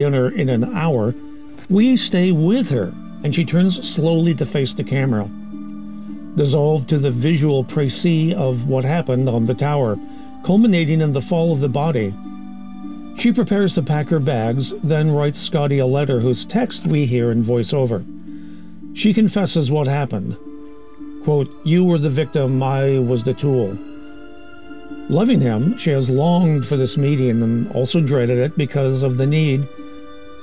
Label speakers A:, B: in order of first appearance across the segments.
A: dinner in an hour. We stay with her, and she turns slowly to face the camera. Dissolved to the visual précis of what happened on the tower, culminating in the fall of the body. She prepares to pack her bags, then writes Scotty a letter whose text we hear in voiceover. She confesses what happened. Quote, You were the victim, I was the tool. Loving him, she has longed for this meeting and also dreaded it because of the need,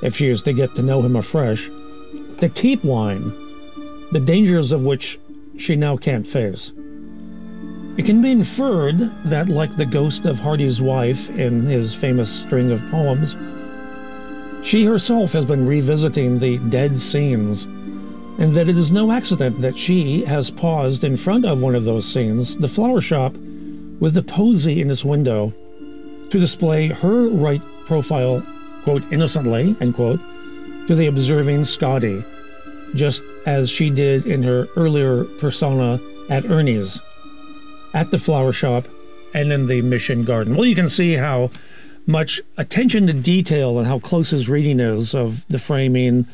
A: if she is to get to know him afresh, to keep wine, the dangers of which she now can't face. It can be inferred that, like the ghost of Hardy's wife in his famous string of poems, she herself has been revisiting the dead scenes, and that it is no accident that she has paused in front of one of those scenes, the flower shop, with the posy in its window, to display her right profile, quote, innocently, end quote, to the observing Scotty, just as she did in her earlier persona at Ernie's at the flower shop and in the mission garden. Well, you can see how much attention to detail and how close his reading is of the framing,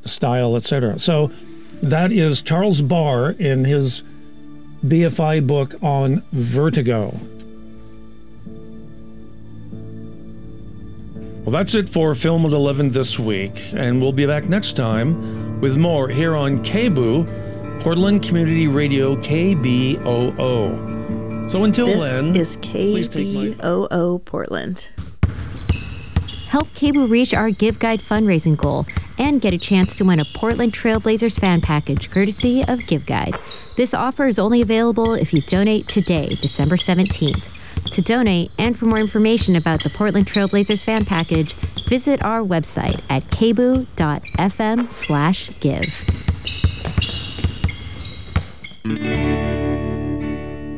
A: the style, etc. So that is Charles Barr in his BFI book on vertigo. Well, that's it for Film at 11 this week, and we'll be back next time with more here on KBOO, Portland Community Radio KBOO. So until then,
B: this
A: then,
B: is KBOO Portland.
C: Help KBOO reach our Give Guide fundraising goal and get a chance to win a Portland Trailblazers fan package courtesy of Give Guide. This offer is only available if you donate today, December 17th. To donate and for more information about the Portland Trailblazers fan package, visit our website at kboo.fm slash give.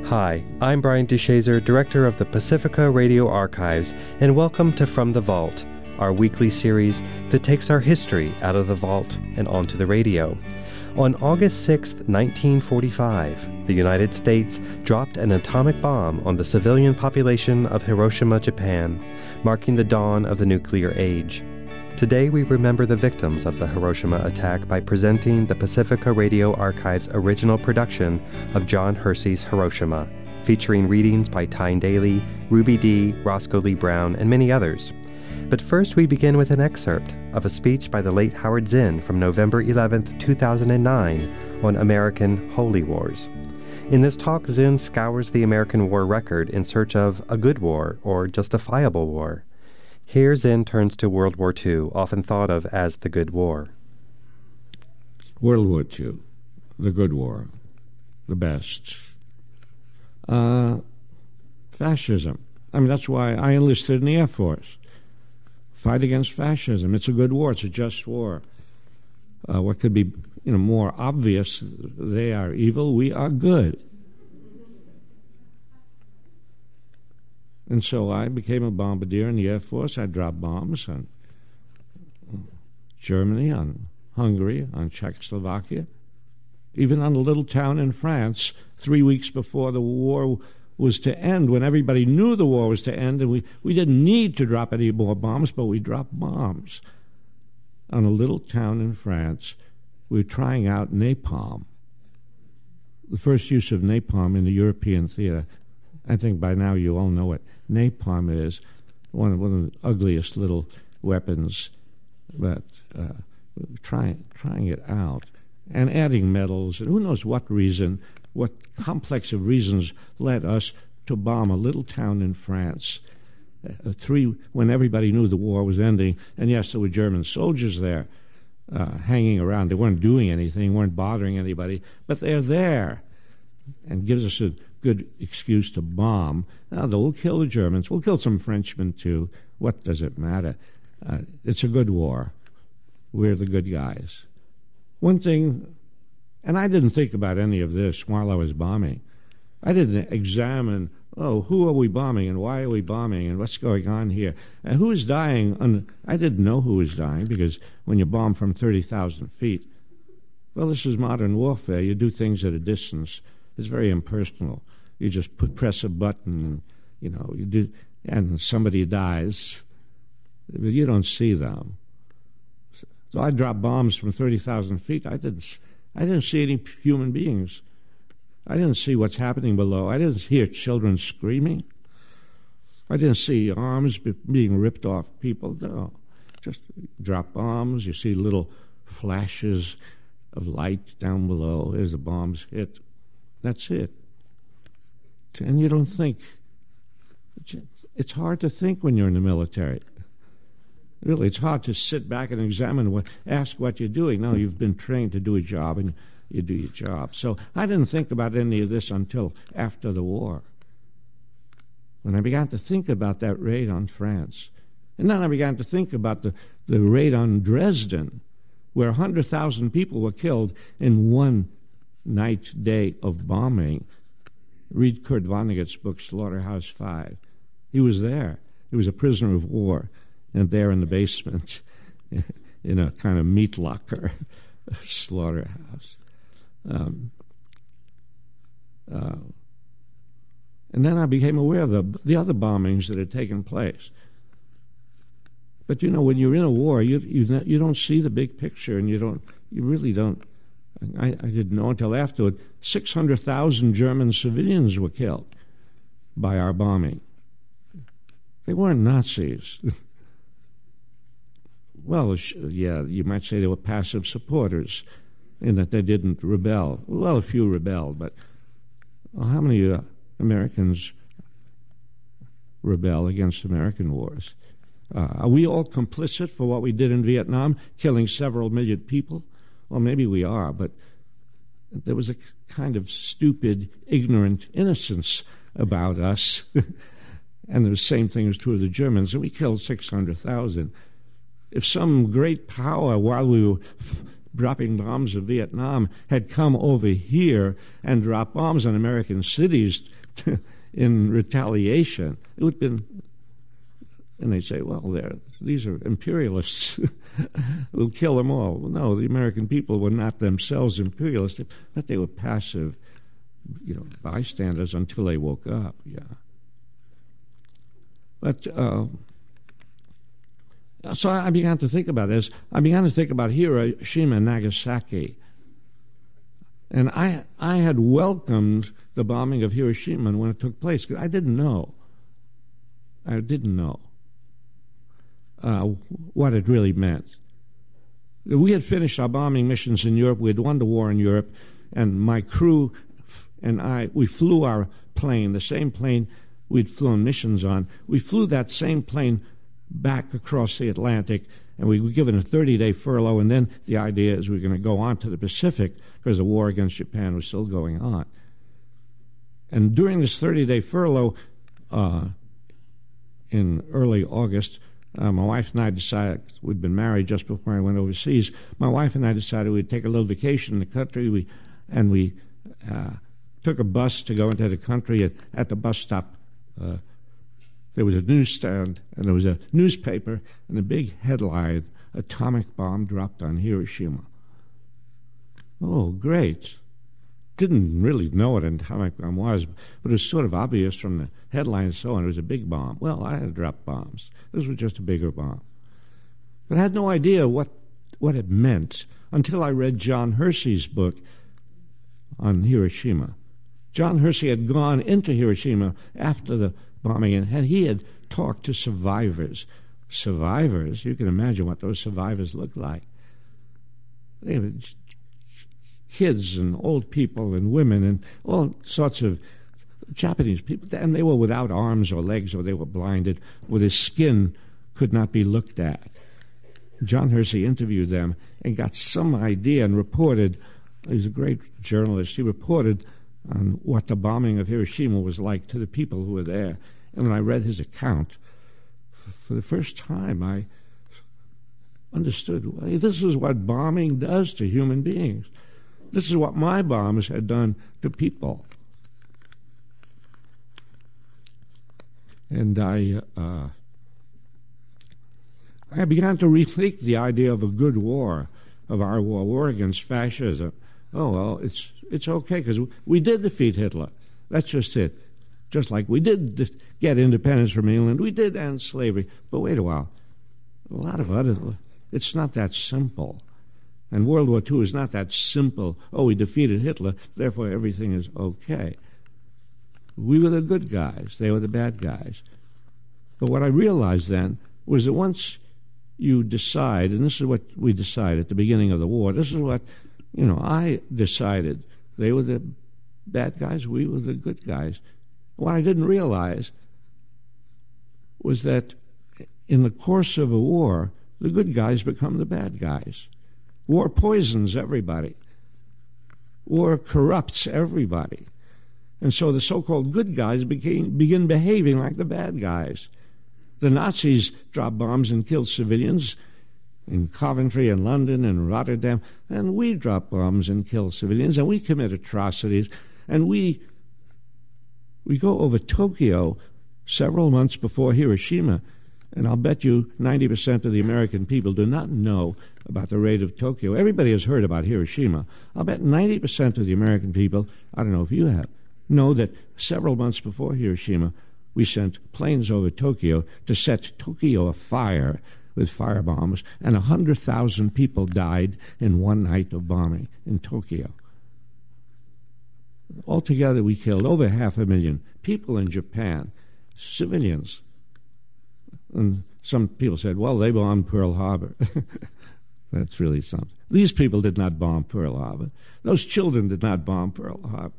D: Hi, I'm Brian DeShazer, Director of the Pacifica Radio Archives, and welcome to From the Vault, our weekly series that takes our history out of the vault and onto the radio. On August 6, 1945, the United States dropped an atomic bomb on the civilian population of Hiroshima, Japan, marking the dawn of the nuclear age. Today, we remember the victims of the Hiroshima attack by presenting the Pacifica Radio Archive's original production of John Hersey's Hiroshima, featuring readings by Tyne Daly, Ruby Dee, Roscoe Lee Browne, and many others. But first, we begin with an excerpt of a speech by the late Howard Zinn from November 11, 2009, on American Holy Wars. In this talk, Zinn scours the American war record in search of a good war or justifiable war. Here, Zinn turns to World War II, often thought of as the Good War.
E: World War II, the good war, the best. Uh, fascism. I mean, that's why I enlisted in the Air Force fight against fascism. It's a good war. It's a just war. Uh, what could be you know more obvious? They are evil. We are good. And so I became a bombardier in the Air Force. I dropped bombs on Germany, on Hungary, on Czechoslovakia, even on a little town in France three weeks before the war was to end when everybody knew the war was to end and we, we didn't need to drop any more bombs, but we dropped bombs on a little town in France. We were trying out napalm. The first use of napalm in the European theater. I think by now you all know it. Napalm is one of, one of the ugliest little weapons, but uh, trying, trying it out and adding metals and who knows what reason what complex of reasons led us to bomb a little town in France. Uh, three, when everybody knew the war was ending, and yes, there were German soldiers there uh, hanging around. They weren't doing anything, weren't bothering anybody, but they're there, and gives us a good excuse to bomb. Now, we'll kill the Germans. We'll kill some Frenchmen too. What does it matter? Uh, it's a good war. We're the good guys. One thing and I didn't think about any of this while I was bombing. I didn't examine, oh, who are we bombing and why are we bombing and what's going on here and who is dying. And I didn't know who was dying because when you bomb from 30,000 feet, well, this is modern warfare. You do things at a distance. It's very impersonal. You just put, press a button, you know, you do, and somebody dies. but you don't see them. So I dropped bombs from 30,000 feet. I didn't, I didn't see any human beings. I didn't see what's happening below. I didn't hear children screaming. I didn't see arms being ripped off people. No. Just drop bombs. You see little flashes of light down below as the bombs hit. That's it. And you don't think. It's hard to think when you're in the military. Really, it's hard to sit back and examine what, ask what you're doing. No, you've been trained to do a job and you do your job. So I didn't think about any of this until after the war. When I began to think about that raid on France, and then I began to think about the, the raid on Dresden, where 100,000 people were killed in one night, day of bombing. Read Kurt Vonnegut's book, Slaughterhouse Five. He was there. He was a prisoner of war and there in the basement, in a kind of meat locker slaughterhouse. Um, uh, and then I became aware of the, the other bombings that had taken place. But you know, when you're in a war, you you you don't see the big picture, and you don't you really don't. I, I didn't know until afterward. Six hundred thousand German civilians were killed by our bombing. They weren't Nazis. well, yeah, you might say they were passive supporters in that they didn't rebel. Well, a few rebelled, but well, how many uh, Americans rebel against American wars? Uh, are we all complicit for what we did in Vietnam, killing several million people? Well, maybe we are, but there was a kind of stupid, ignorant innocence about us. and the same thing is true of the Germans, and we killed 600,000 if some great power, while we were f- dropping bombs in Vietnam, had come over here and dropped bombs on American cities in retaliation, it would have been. And they say, well, these are imperialists. we'll kill them all. no, the American people were not themselves imperialists, but they were passive, you know, bystanders until they woke up. Yeah. But uh, so I began to think about this. I began to think about Hiroshima and Nagasaki. And I, I had welcomed the bombing of Hiroshima when it took place because I didn't know. I didn't know uh, what it really meant. We had finished our bombing missions in Europe. We had won the war in Europe, and my crew and I, we flew our plane, the same plane we'd flown missions on. We flew that same plane back across the Atlantic, and we were given a 30 day furlough. And then the idea is we are going to go on to the Pacific because the war against Japan was still going on. And during this 30 day furlough, uh, in early August, uh, my wife and I decided we'd been married just before I went overseas. My wife and I decided we'd take a little vacation in the country. We and we uh, took a bus to go into the country. At, at the bus stop, uh, there was a newsstand and there was a newspaper and a big headline Atomic Bomb Dropped on Hiroshima. Oh, great. Didn't really know what an atomic bomb was, but it was sort of obvious from the headline and so on. It was a big bomb. Well, I had dropped bombs. This was just a bigger bomb. But I had no idea what, what it meant until I read John Hersey's book on Hiroshima. John Hersey had gone into Hiroshima after the bombing, and he had talked to survivors. Survivors, you can imagine what those survivors looked like. They were kids and old people and women and all sorts of Japanese people, and they were without arms or legs or they were blinded, or their skin could not be looked at. John Hersey interviewed them and got some idea and reported. He's a great journalist. He reported on what the bombing of Hiroshima was like to the people who were there. And when I read his account, for the first time, I understood this is what bombing does to human beings. This is what my bombs had done to people. And I, uh, I began to rethink the idea of a good war, of our war, war against fascism. Oh well, it's it's okay because we did defeat Hitler. That's just it. Just like we did get independence from England, we did end slavery. But wait a while. a lot of other. It's not that simple. And World War II is not that simple. Oh, we defeated Hitler, therefore everything is okay. We were the good guys, they were the bad guys. But what I realized then was that once you decide, and this is what we decided at the beginning of the war, this is what, you know, I decided. They were the bad guys, we were the good guys. What I didn't realize was that in the course of a war, the good guys become the bad guys. War poisons everybody. War corrupts everybody. And so the so called good guys became, begin behaving like the bad guys. The Nazis dropped bombs and killed civilians in Coventry and London and Rotterdam, and we drop bombs and kill civilians, and we commit atrocities, and we we go over Tokyo several months before Hiroshima, and I'll bet you 90% of the American people do not know about the raid of Tokyo. Everybody has heard about Hiroshima. I'll bet 90% of the American people, I don't know if you have, know that several months before Hiroshima, we sent planes over Tokyo to set Tokyo afire with firebombs, and 100,000 people died in one night of bombing in Tokyo. Altogether, we killed over half a million people in Japan, civilians. And some people said, well, they bombed Pearl Harbor. That's really something. These people did not bomb Pearl Harbor. Those children did not bomb Pearl Harbor.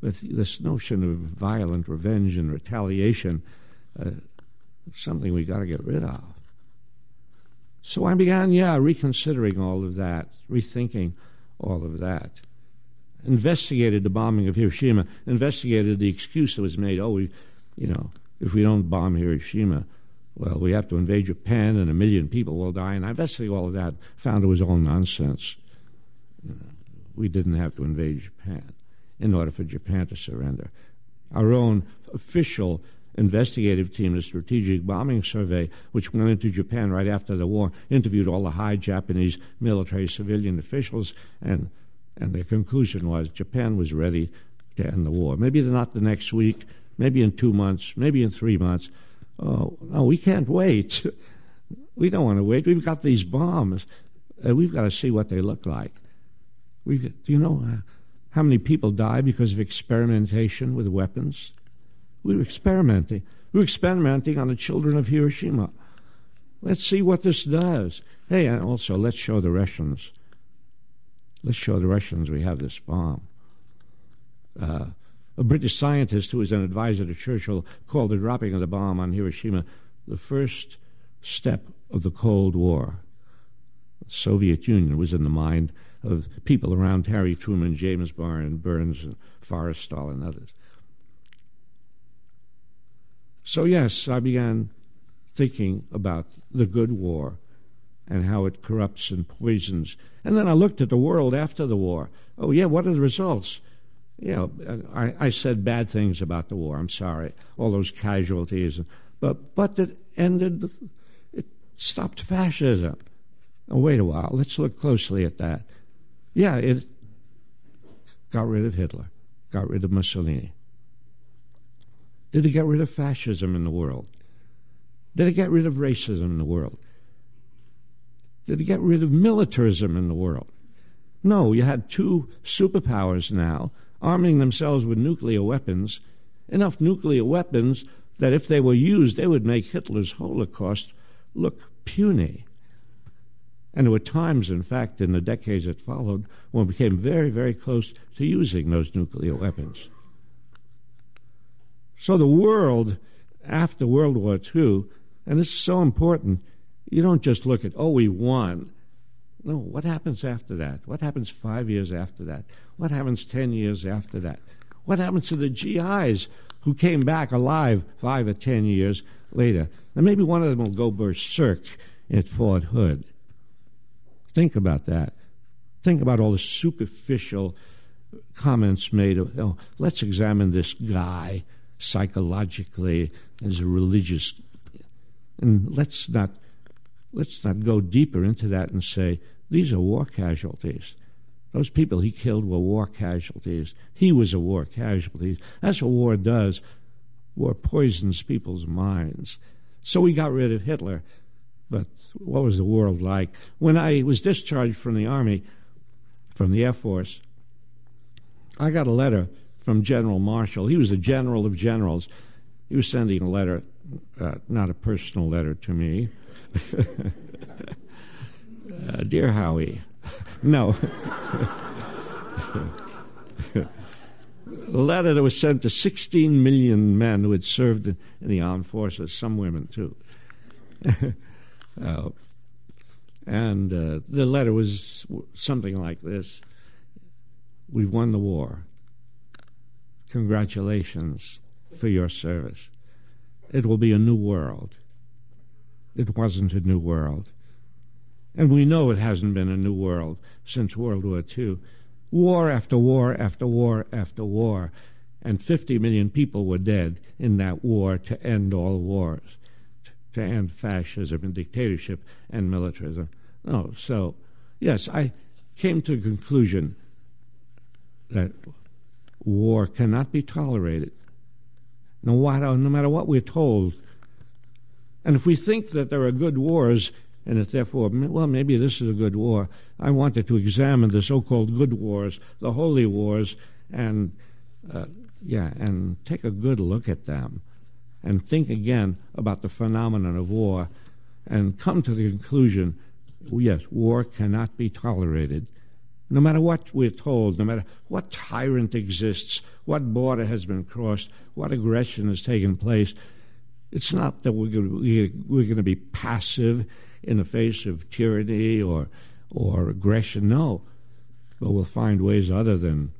E: But this notion of violent revenge and retaliation, uh, something we got to get rid of. So I began, yeah, reconsidering all of that, rethinking all of that. Investigated the bombing of Hiroshima, investigated the excuse that was made, oh, we, you know, if we don't bomb Hiroshima, well, we have to invade Japan and a million people will die. And I investigated all of that, found it was all nonsense. we didn't have to invade Japan in order for Japan to surrender. Our own official investigative team, the Strategic Bombing Survey, which went into Japan right after the war, interviewed all the high Japanese military civilian officials, and and the conclusion was Japan was ready to end the war. Maybe not the next week, maybe in two months, maybe in three months. Oh no, we can't wait. we don't want to wait. We've got these bombs. Uh, we've got to see what they look like. We do you know uh, how many people die because of experimentation with weapons? We were experimenting. We were experimenting on the children of Hiroshima. Let's see what this does. Hey, and also let's show the Russians. Let's show the Russians we have this bomb. Uh, a British scientist who was an advisor to Churchill called the dropping of the bomb on Hiroshima the first step of the Cold War. The Soviet Union was in the mind of people around Harry Truman, James Barr, Byrnes, and Forrestal, and others. So, yes, I began thinking about the good war and how it corrupts and poisons. And then I looked at the world after the war. Oh, yeah, what are the results? Yeah, I, I said bad things about the war. I'm sorry, all those casualties. But, but it ended, it stopped fascism. Oh, wait a while, let's look closely at that. Yeah, it got rid of Hitler, got rid of Mussolini. Did it get rid of fascism in the world? Did it get rid of racism in the world? Did it get rid of militarism in the world? No, you had two superpowers now arming themselves with nuclear weapons, enough nuclear weapons that if they were used, they would make Hitler's Holocaust look puny. And there were times, in fact, in the decades that followed, when we became very, very close to using those nuclear weapons. So the world after World War II, and this is so important, you don't just look at, oh, we won. No, what happens after that? What happens five years after that? What happens 10 years after that? What happens to the GIs who came back alive five or 10 years later? And maybe one of them will go berserk at Fort Hood. Think about that. Think about all the superficial comments made of, oh, let's examine this guy psychologically as a religious. And let's not let's not go deeper into that and say these are war casualties. Those people he killed were war casualties. He was a war casualty. That's what war does. War poisons people's minds. So we got rid of Hitler. but what was the world like? When I was discharged from the Army, from the Air Force, I got a letter from General Marshall. He was a general of generals. He was sending a letter, uh, not a personal letter to me. Uh, Dear Howie, no. a letter that was sent to 16 million men who had served in, the armed forces, some women too. uh, and uh, the letter was something like this We've won the war. Congratulations for your service. It will be a new world. It wasn't a new world. And we know it hasn't been a new world since World War II. War after war after war after war. And 50 million people were dead in that war to end all wars, to end fascism and dictatorship and militarism. No, so, yes, I came to the conclusion that war cannot be tolerated, no no matter what we're told. And if we think that there are good wars, and that therefore, well, maybe this is a good war, I wanted to examine the so called good wars, the holy wars, and, uh, yeah, and take a good look at them and think again about the phenomenon of war and come to the conclusion yes, war cannot be tolerated. No matter what we're told, no matter what tyrant exists, what border has been crossed, what aggression has taken place, it's not that we're going to be passive in the face of tyranny or, or aggression. No. But we'll find ways other than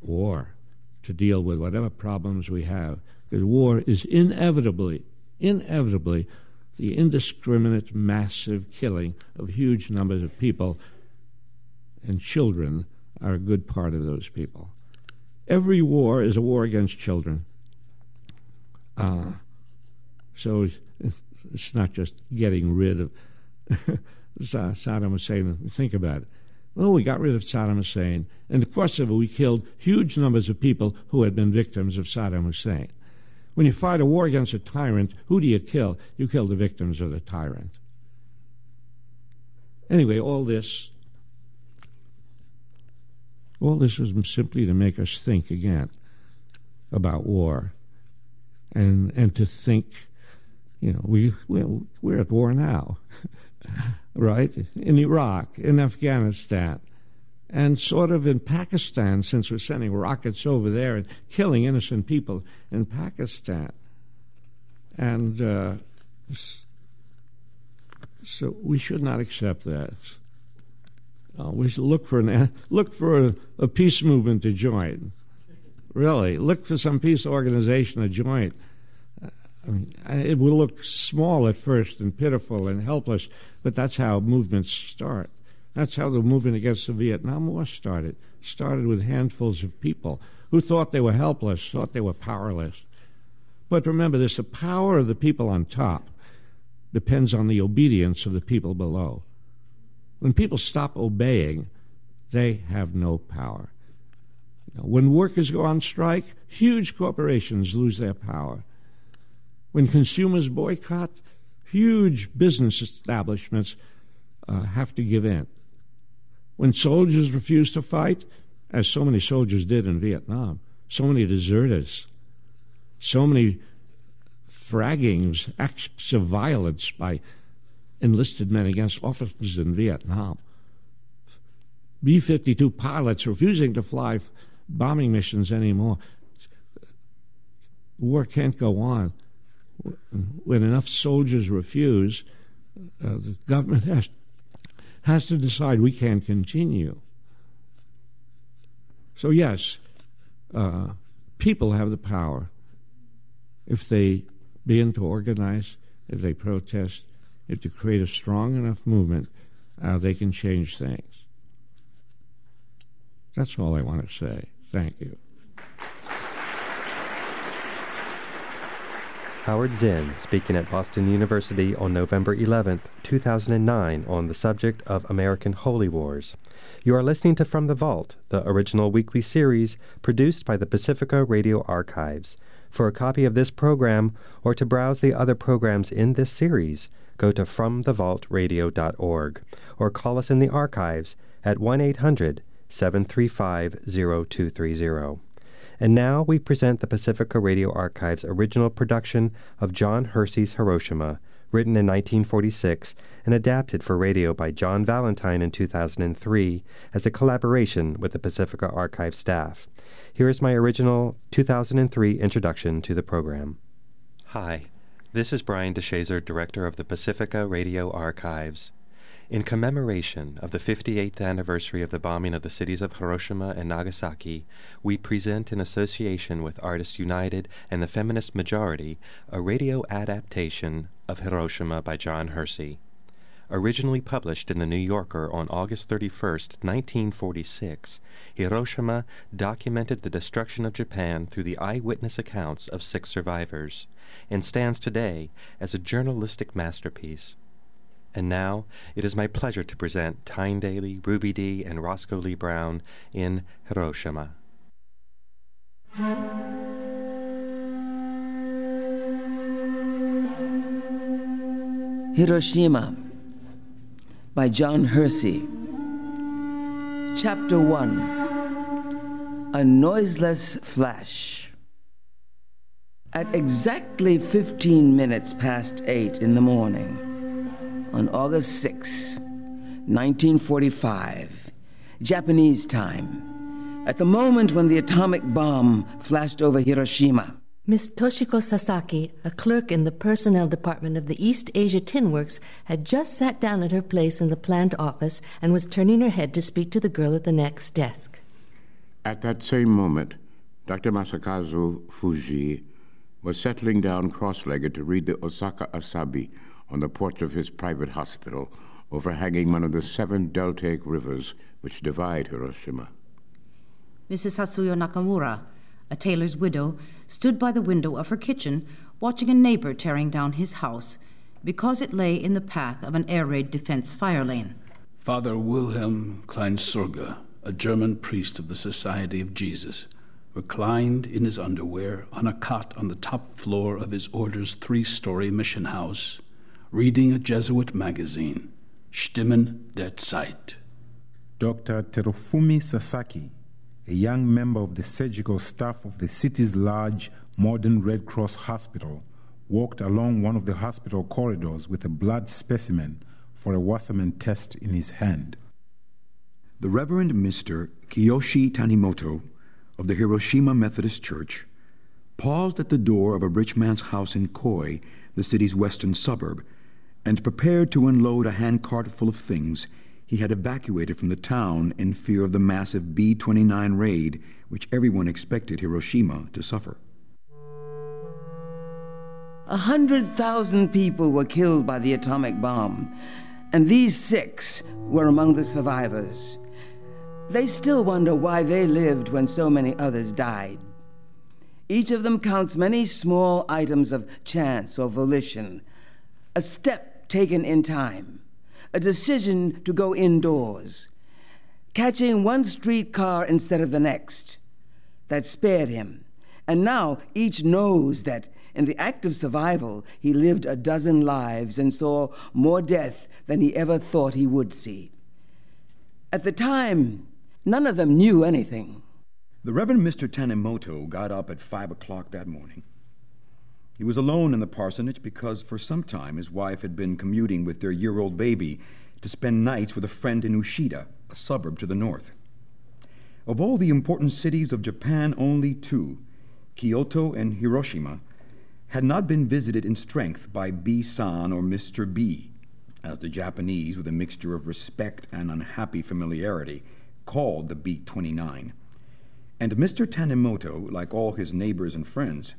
E: war to deal with whatever problems we have. Because war is inevitably, inevitably, the indiscriminate, massive killing of huge numbers of people and children are a good part of those people. Every war is a war against children. Uh, so it's not just getting rid of Saddam Hussein. Think about it. Well, we got rid of Saddam Hussein. In it, we killed huge numbers of people who had been victims of Saddam Hussein. When you fight a war against a tyrant, who do you kill? You kill the victims of the tyrant. Anyway, all this all this is simply to make us think again about war and and to think, you know, we, we we're at war now, right? In Iraq, in Afghanistan, and sort of in Pakistan, since we're sending rockets over there and killing innocent people in Pakistan. And uh, so we should not accept that. Uh, we should look for an look for a, a, peace movement to join. Really, look for some peace organization to join. I mean, it will look small at first and pitiful and helpless, but that's how movements start. That's how the movement against the Vietnam War started. Started with handfuls of people who thought they were helpless, thought they were powerless. But remember this: the power of the people on top depends on the obedience of the people below. When people stop obeying, they have no power. When workers go on strike, huge corporations lose their power. When consumers boycott, huge business establishments uh, have to give in. When soldiers refuse to fight, as so many soldiers did in Vietnam, so many deserters, so many fraggings, acts of violence by enlisted men against officers in Vietnam. B 52 pilots refusing to fly bombing missions anymore. War can't go on. When enough soldiers refuse, uh, the government has, has to decide we can't continue. So, yes, uh, people have the power if they begin to organize, if they protest, if they create a strong enough movement, uh, they can change things. That's all I want to say. Thank you.
D: Howard Zinn speaking at Boston University on November 11, 2009, on the subject of American Holy Wars. You are listening to From the Vault, the original weekly series produced by the Pacifica Radio Archives. For a copy of this program or to browse the other programs in this series, go to fromthevaultradio.org or call us in the archives at 1 800 735 0230. And now we present the Pacifica Radio Archive's original production of John Hersey's Hiroshima, written in 1946 and adapted for radio by John Valentine in 2003 as a collaboration with the Pacifica Archive staff. Here is my original 2003 introduction to the program. Hi, this is Brian DeShazer, Director of the Pacifica Radio Archives. In commemoration of the 58th anniversary of the bombing of the cities of Hiroshima and Nagasaki, we present in association with Artists United and the Feminist Majority a radio adaptation of Hiroshima by John Hersey. Originally published in the New Yorker on August 31, 1946, Hiroshima documented the destruction of Japan through the eyewitness accounts of six survivors and stands today as a journalistic masterpiece. And now it is my pleasure to present Tyne Daly, Ruby Dee, and Roscoe Lee Browne in Hiroshima.
F: Hiroshima by John Hersey. Chapter 1 A Noiseless Flash. At exactly 15 minutes past 8 in the morning, on August 6, 1945, Japanese time, at the moment when the atomic bomb flashed over Hiroshima.
G: Miss Toshiko Sasaki, a clerk in the personnel department of the East Asia Tin Works, had just sat down at her place in the plant office and was turning her head to speak to the girl at the next desk.
H: At that same moment, Dr. Masakazu Fujii was settling down cross legged to read the Osaka Asahi on the porch of his private hospital, overhanging one of the seven deltaic rivers which divide Hiroshima.
I: Mrs. Hatsuyo Nakamura, a tailor's widow, stood by the window of her kitchen watching a neighbor tearing down his house because it lay in the path of an air raid defense fire lane.
J: Father Wilhelm Kleinsorge, a German priest of the Society of Jesus, reclined in his underwear on a cot on the top floor of his order's three story mission house reading a Jesuit magazine, Stimmen der Zeit.
K: Dr. Terufumi Sasaki, a young member of the surgical staff of the city's large modern Red Cross hospital, walked along one of the hospital corridors with a blood specimen for a Wassermann test in his hand.
L: The Reverend Mr. Kiyoshi Tanimoto of the Hiroshima Methodist Church paused at the door of a rich man's house in Koi, the city's western suburb, and prepared to unload a handcart full of things he had evacuated from the town in fear of the massive B 29 raid which everyone expected Hiroshima to suffer.
F: A hundred thousand people were killed by the atomic bomb, and these six were among the survivors. They still wonder why they lived when so many others died. Each of them counts many small items of chance or volition, a step taken in time, a decision to go indoors, catching one streetcar instead of the next. That spared him. And now each knows that in the act of survival, he lived a dozen lives and saw more death than he ever thought he would see. At the time, none of them knew anything.
L: The Reverend Mr. Tanimoto got up at five o'clock that morning he was alone in the parsonage because for some time his wife had been commuting with their year old baby to spend nights with a friend in Ushida, a suburb to the north. Of all the important cities of Japan, only two, Kyoto and Hiroshima, had not been visited in strength by B san or Mr. B, as the Japanese, with a mixture of respect and unhappy familiarity, called the B 29. And Mr. Tanimoto, like all his neighbors and friends,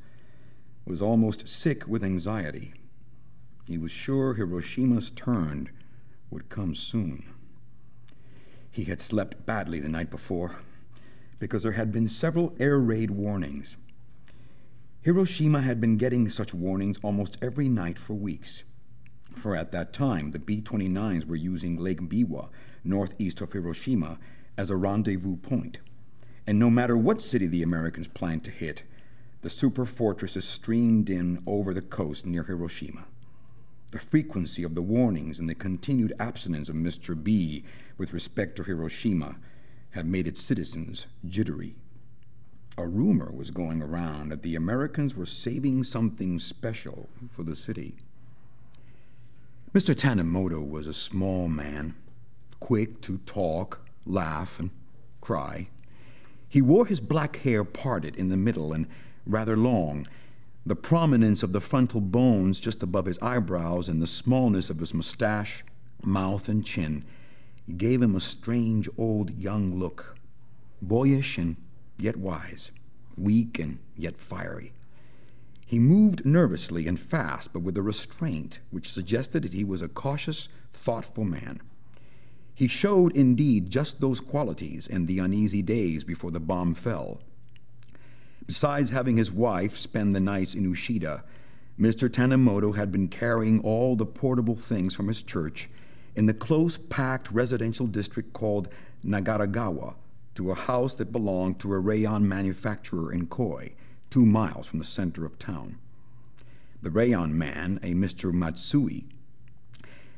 L: was almost sick with anxiety. He was sure Hiroshima's turn would come soon. He had slept badly the night before because there had been several air raid warnings. Hiroshima had been getting such warnings almost every night for weeks. For at that time, the B 29s were using Lake Biwa, northeast of Hiroshima, as a rendezvous point. And no matter what city the Americans planned to hit, the super fortresses streamed in over the coast near Hiroshima. The frequency of the warnings and the continued abstinence of Mr. B with respect to Hiroshima had made its citizens jittery. A rumor was going around that the Americans were saving something special for the city. Mr. Tanimoto was a small man, quick to talk, laugh, and cry. He wore his black hair parted in the middle and rather long. The prominence of the frontal bones just above his eyebrows and the smallness of his mustache, mouth, and chin gave him a strange old young look, boyish and yet wise, weak and yet fiery. He moved nervously and fast, but with a restraint which suggested that he was a cautious, thoughtful man. He showed, indeed, just those qualities in the uneasy days before the bomb fell. Besides having his wife spend the nights in Ushida, Mr. Tanimoto had been carrying all the portable things from his church in the close packed residential district called Nagaragawa to a house that belonged to a rayon manufacturer in Koi, two miles from the center of town. The rayon man, a Mr. Matsui,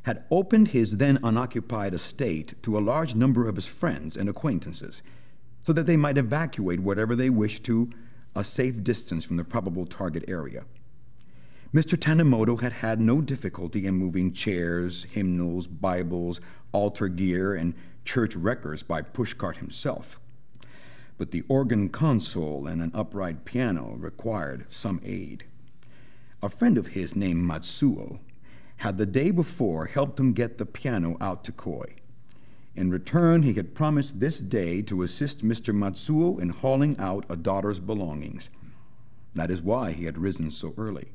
L: had opened his then unoccupied estate to a large number of his friends and acquaintances so that they might evacuate whatever they wished to a safe distance from the probable target area. Mr. Tanimoto had had no difficulty in moving chairs, hymnals, Bibles, altar gear, and church records by pushcart himself. But the organ console and an upright piano required some aid. A friend of his named Matsuo had the day before helped him get the piano out to Koi. In return, he had promised this day to assist Mr. Matsuo in hauling out a daughter's belongings. That is why he had risen so early.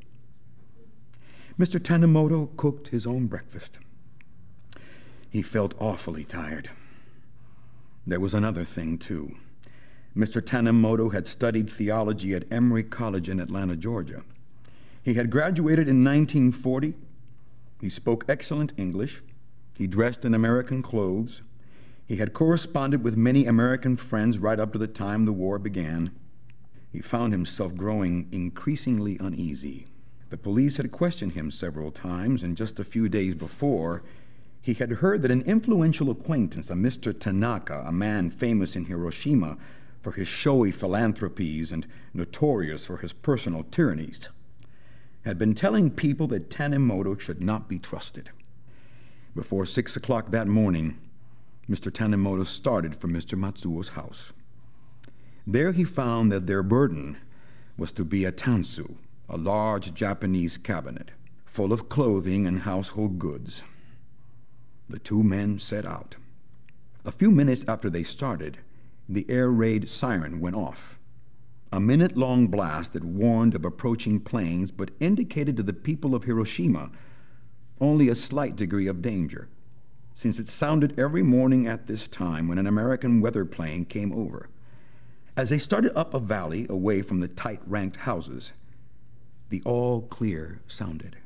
L: Mr. Tanimoto cooked his own breakfast. He felt awfully tired. There was another thing, too. Mr. Tanimoto had studied theology at Emory College in Atlanta, Georgia. He had graduated in 1940. He spoke excellent English. He dressed in American clothes. He had corresponded with many American friends right up to the time the war began. He found himself growing increasingly uneasy. The police had questioned him several times, and just a few days before, he had heard that an influential acquaintance, a Mr. Tanaka, a man famous in Hiroshima for his showy philanthropies and notorious for his personal tyrannies, had been telling people that Tanimoto should not be trusted. Before six o'clock that morning, Mr. Tanimoto started for Mr. Matsuo's house. There he found that their burden was to be a tansu, a large Japanese cabinet full of clothing and household goods. The two men set out. A few minutes after they started, the air raid siren went off. A minute long blast that warned of approaching planes but indicated to the people of Hiroshima only a slight degree of danger, since it sounded every morning at this time when an American weather plane came over. As they started up a valley away from the tight ranked houses, the all clear sounded.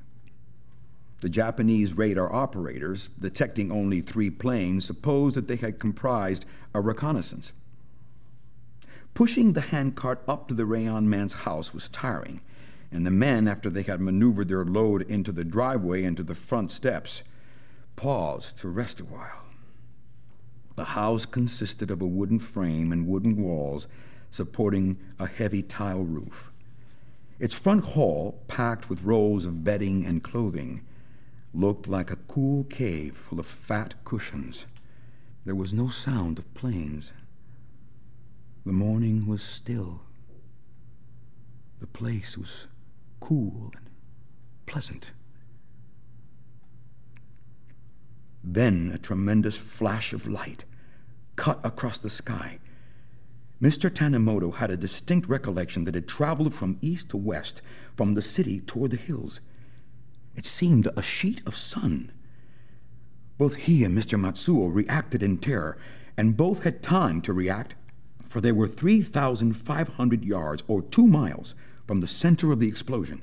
L: The Japanese radar operators, detecting only three planes, supposed that they had comprised a reconnaissance. Pushing the handcart up to the rayon man's house was tiring, and the men, after they had maneuvered their load into the driveway and to the front steps, paused to rest a while. The house consisted of a wooden frame and wooden walls supporting a heavy tile roof. Its front hall, packed with rolls of bedding and clothing, looked like a cool cave full of fat cushions. There was no sound of planes. The morning was still. The place was cool and pleasant. Then a tremendous flash of light cut across the sky Mr. Tanimoto had a distinct recollection that it traveled from east to west, from the city toward the hills. It seemed a sheet of sun. Both he and Mr. Matsuo reacted in terror, and both had time to react, for they were 3,500 yards, or two miles, from the center of the explosion.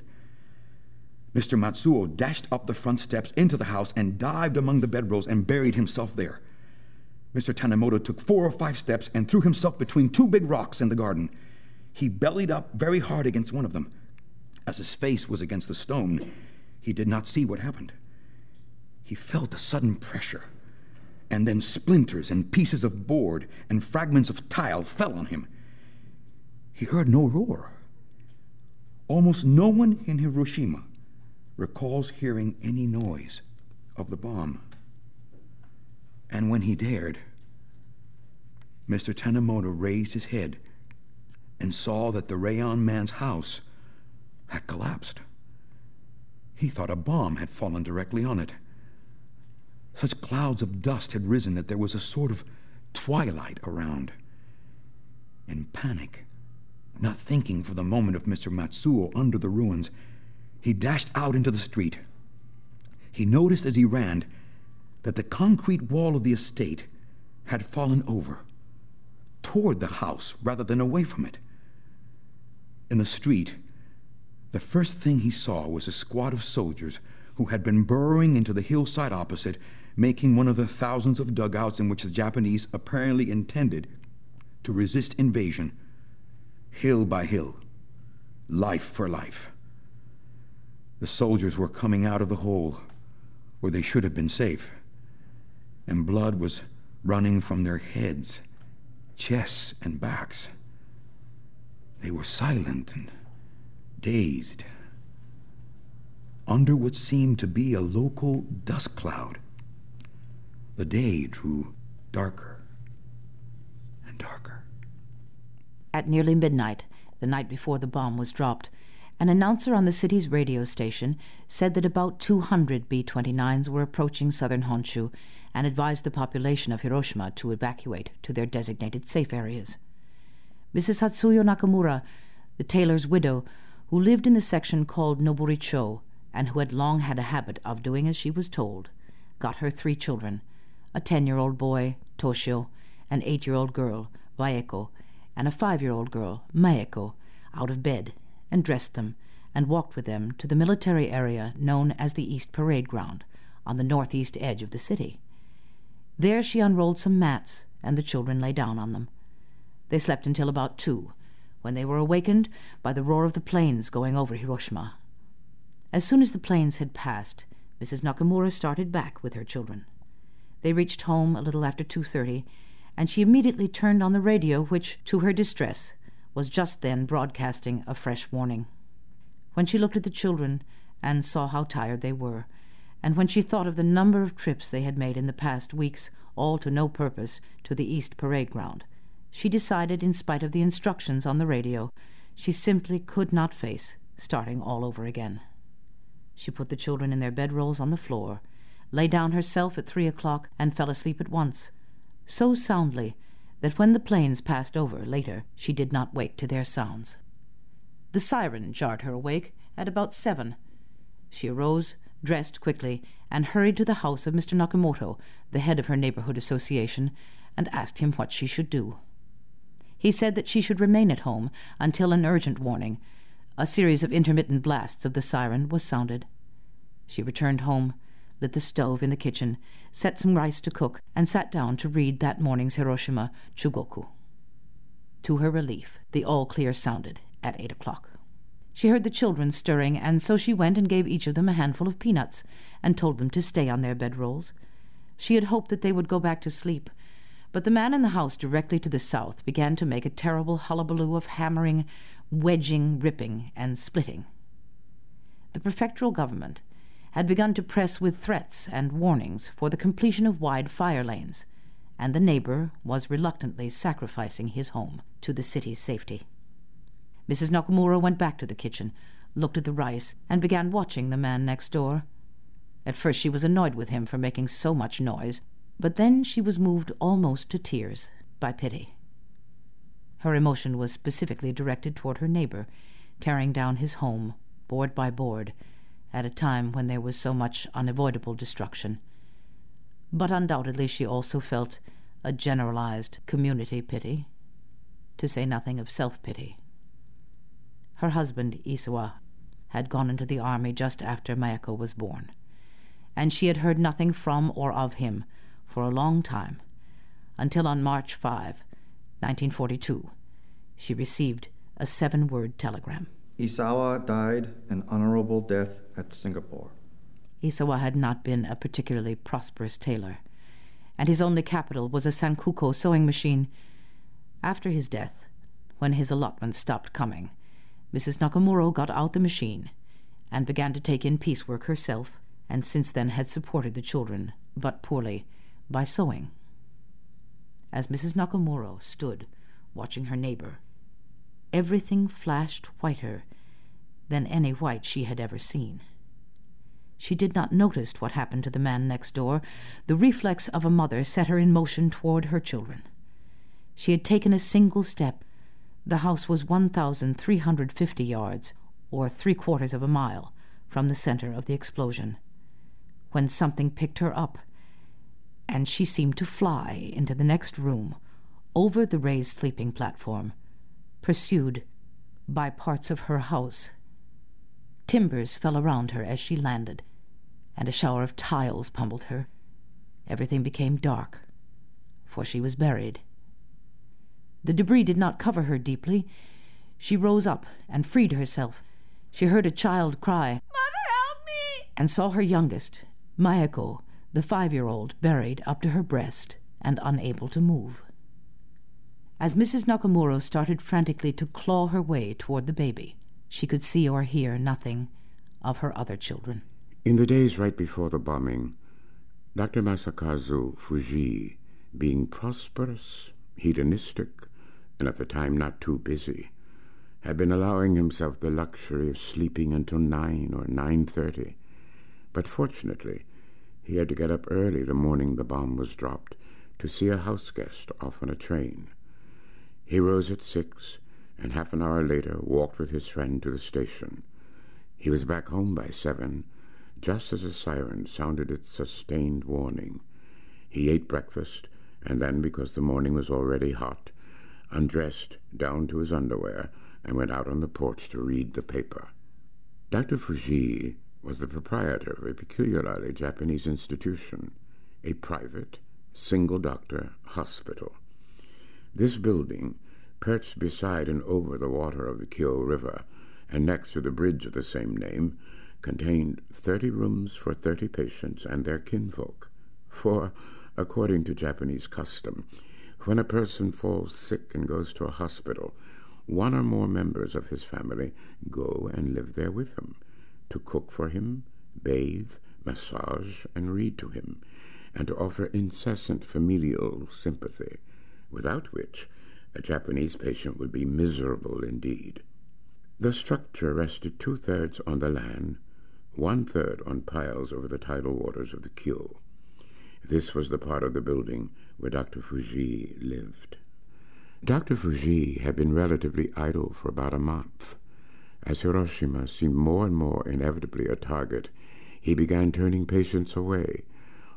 L: Mr. Matsuo dashed up the front steps into the house and dived among the bedrolls and buried himself there. Mr. Tanimoto took four or five steps and threw himself between two big rocks in the garden. He bellied up very hard against one of them. As his face was against the stone, He did not see what happened. He felt a sudden pressure, and then splinters and pieces of board and fragments of tile fell on him. He heard no roar. Almost no one in Hiroshima recalls hearing any noise of the bomb. And when he dared, Mr. Tanimoto raised his head and saw that the Rayon man's house had collapsed. He thought a bomb had fallen directly on it. Such clouds of dust had risen that there was a sort of twilight around. In panic, not thinking for the moment of Mr. Matsuo under the ruins, he dashed out into the street. He noticed as he ran that the concrete wall of the estate had fallen over, toward the house rather than away from it. In the street, the first thing he saw was a squad of soldiers who had been burrowing into the hillside opposite, making one of the thousands of dugouts in which the Japanese apparently intended to resist invasion, hill by hill, life for life. The soldiers were coming out of the hole where they should have been safe, and blood was running from their heads, chests, and backs. They were silent and dazed. Under what seemed to be a local dust cloud, the day drew darker and darker.
I: At nearly midnight, the night before the bomb was dropped, an announcer on the city's radio station said that about 200 B 29s were approaching southern Honshu and advised the population of Hiroshima to evacuate to their designated safe areas. Mrs. Hatsuyo Nakamura, the tailor's widow, who lived in the section called Noboricho and who had long had a habit of doing as she was told, got her three children a 10 year old boy, Toshio, an 8 year old girl, Yaeko, and a 5 year old girl, Maeko, out of bed and dressed them and walked with them to the military area known as the East Parade Ground on the northeast edge of the city. There she unrolled some mats, and the children lay down on them. They slept until about two, when they were awakened by the roar of the planes going over Hiroshima. As soon as the planes had passed, Mrs. Nakamura started back with her children. They reached home a little after 2:30, and she immediately turned on the radio which, to her distress, was just then broadcasting a fresh warning. When she looked at the children and saw how tired they were, and when she thought of the number of trips they had made in the past weeks, all to no purpose, to the East Parade Ground, she decided, in spite of the instructions on the radio, she simply could not face starting all over again. She put the children in their bedrolls on the floor, lay down herself at three o'clock, and fell asleep at once, so soundly that when the planes passed over later, she did not wake to their sounds. The siren jarred her awake at about seven. She arose, dressed quickly, and hurried to the house of Mr. Nakamoto, the head of her neighborhood association, and asked him what she should do. He said that she should remain at home until an urgent warning, a series of intermittent blasts of the siren, was sounded. She returned home lit the stove in the kitchen, set some rice to cook, and sat down to read that morning's Hiroshima Chugoku. To her relief, the all clear sounded at eight o'clock. She heard the children stirring, and so she went and gave each of them a handful of peanuts, and told them to stay on their bedrolls. She had hoped that they would go back to sleep, but the man in the house directly to the south began to make a terrible hullabaloo of hammering, wedging, ripping, and splitting. The prefectural government had begun to press with threats and warnings for the completion of wide fire lanes, and the neighbor was reluctantly sacrificing his home to the city's safety. Mrs. Nakamura went back to the kitchen, looked at the rice, and began watching the man next door. At first she was annoyed with him for making so much noise, but then she was moved almost to tears by pity. Her emotion was specifically directed toward her neighbor, tearing down his home, board by board, at a time when there was so much unavoidable destruction. But undoubtedly she also felt a generalized community pity, to say nothing of self pity. Her husband, Isawa, had gone into the army just after Mayako was born, and she had heard nothing from or of him for a long time, until on March 5, 1942, she received a seven word telegram.
M: Isawa died an honorable death at Singapore.
I: Isawa had not been a particularly prosperous tailor, and his only capital was a Sankoku sewing machine. After his death, when his allotment stopped coming, Mrs. Nakamura got out the machine and began to take in piecework herself, and since then had supported the children, but poorly, by sewing. As Mrs. Nakamura stood watching her neighbor, everything flashed whiter than any white she had ever seen. She did not notice what happened to the man next door. The reflex of a mother set her in motion toward her children. She had taken a single step. The house was 1,350 yards, or three quarters of a mile, from the center of the explosion, when something picked her up, and she seemed to fly into the next room, over the raised sleeping platform, pursued by parts of her house. Timbers fell around her as she landed, and a shower of tiles pummeled her. Everything became dark, for she was buried. The debris did not cover her deeply. She rose up and freed herself. She heard a child cry,
B: Mother, help me!
I: and saw her youngest, Mayako, the five year old, buried up to her breast and unable to move. As Mrs. Nakamura started frantically to claw her way toward the baby, she could see or hear nothing of her other children.
H: In the days right before the bombing, Dr. Masakazu Fujii, being prosperous, hedonistic, and at the time not too busy, had been allowing himself the luxury of sleeping until nine or nine thirty. But fortunately, he had to get up early the morning the bomb was dropped to see a house guest off on a train. He rose at six, and half an hour later walked with his friend to the station. He was back home by seven just as a siren sounded its sustained warning. He ate breakfast, and then, because the morning was already hot, undressed down to his underwear and went out on the porch to read the paper. Dr. Fujii was the proprietor of a peculiarly Japanese institution, a private, single doctor hospital. This building, perched beside and over the water of the Kyo River, and next to the bridge of the same name, contained thirty rooms for thirty patients and their kinfolk. For, according to Japanese custom, when a person falls sick and goes to a hospital, one or more members of his family go and live there with him, to cook for him, bathe, massage, and read to him, and to offer incessant familial sympathy, without which a Japanese patient would be miserable indeed. The structure rested two thirds on the land, one third on piles over the tidal waters of the Kyo. This was the part of the building where Dr. Fujii lived. Dr. Fujii had been relatively idle for about a month. As Hiroshima seemed more and more inevitably a target, he began turning patients away,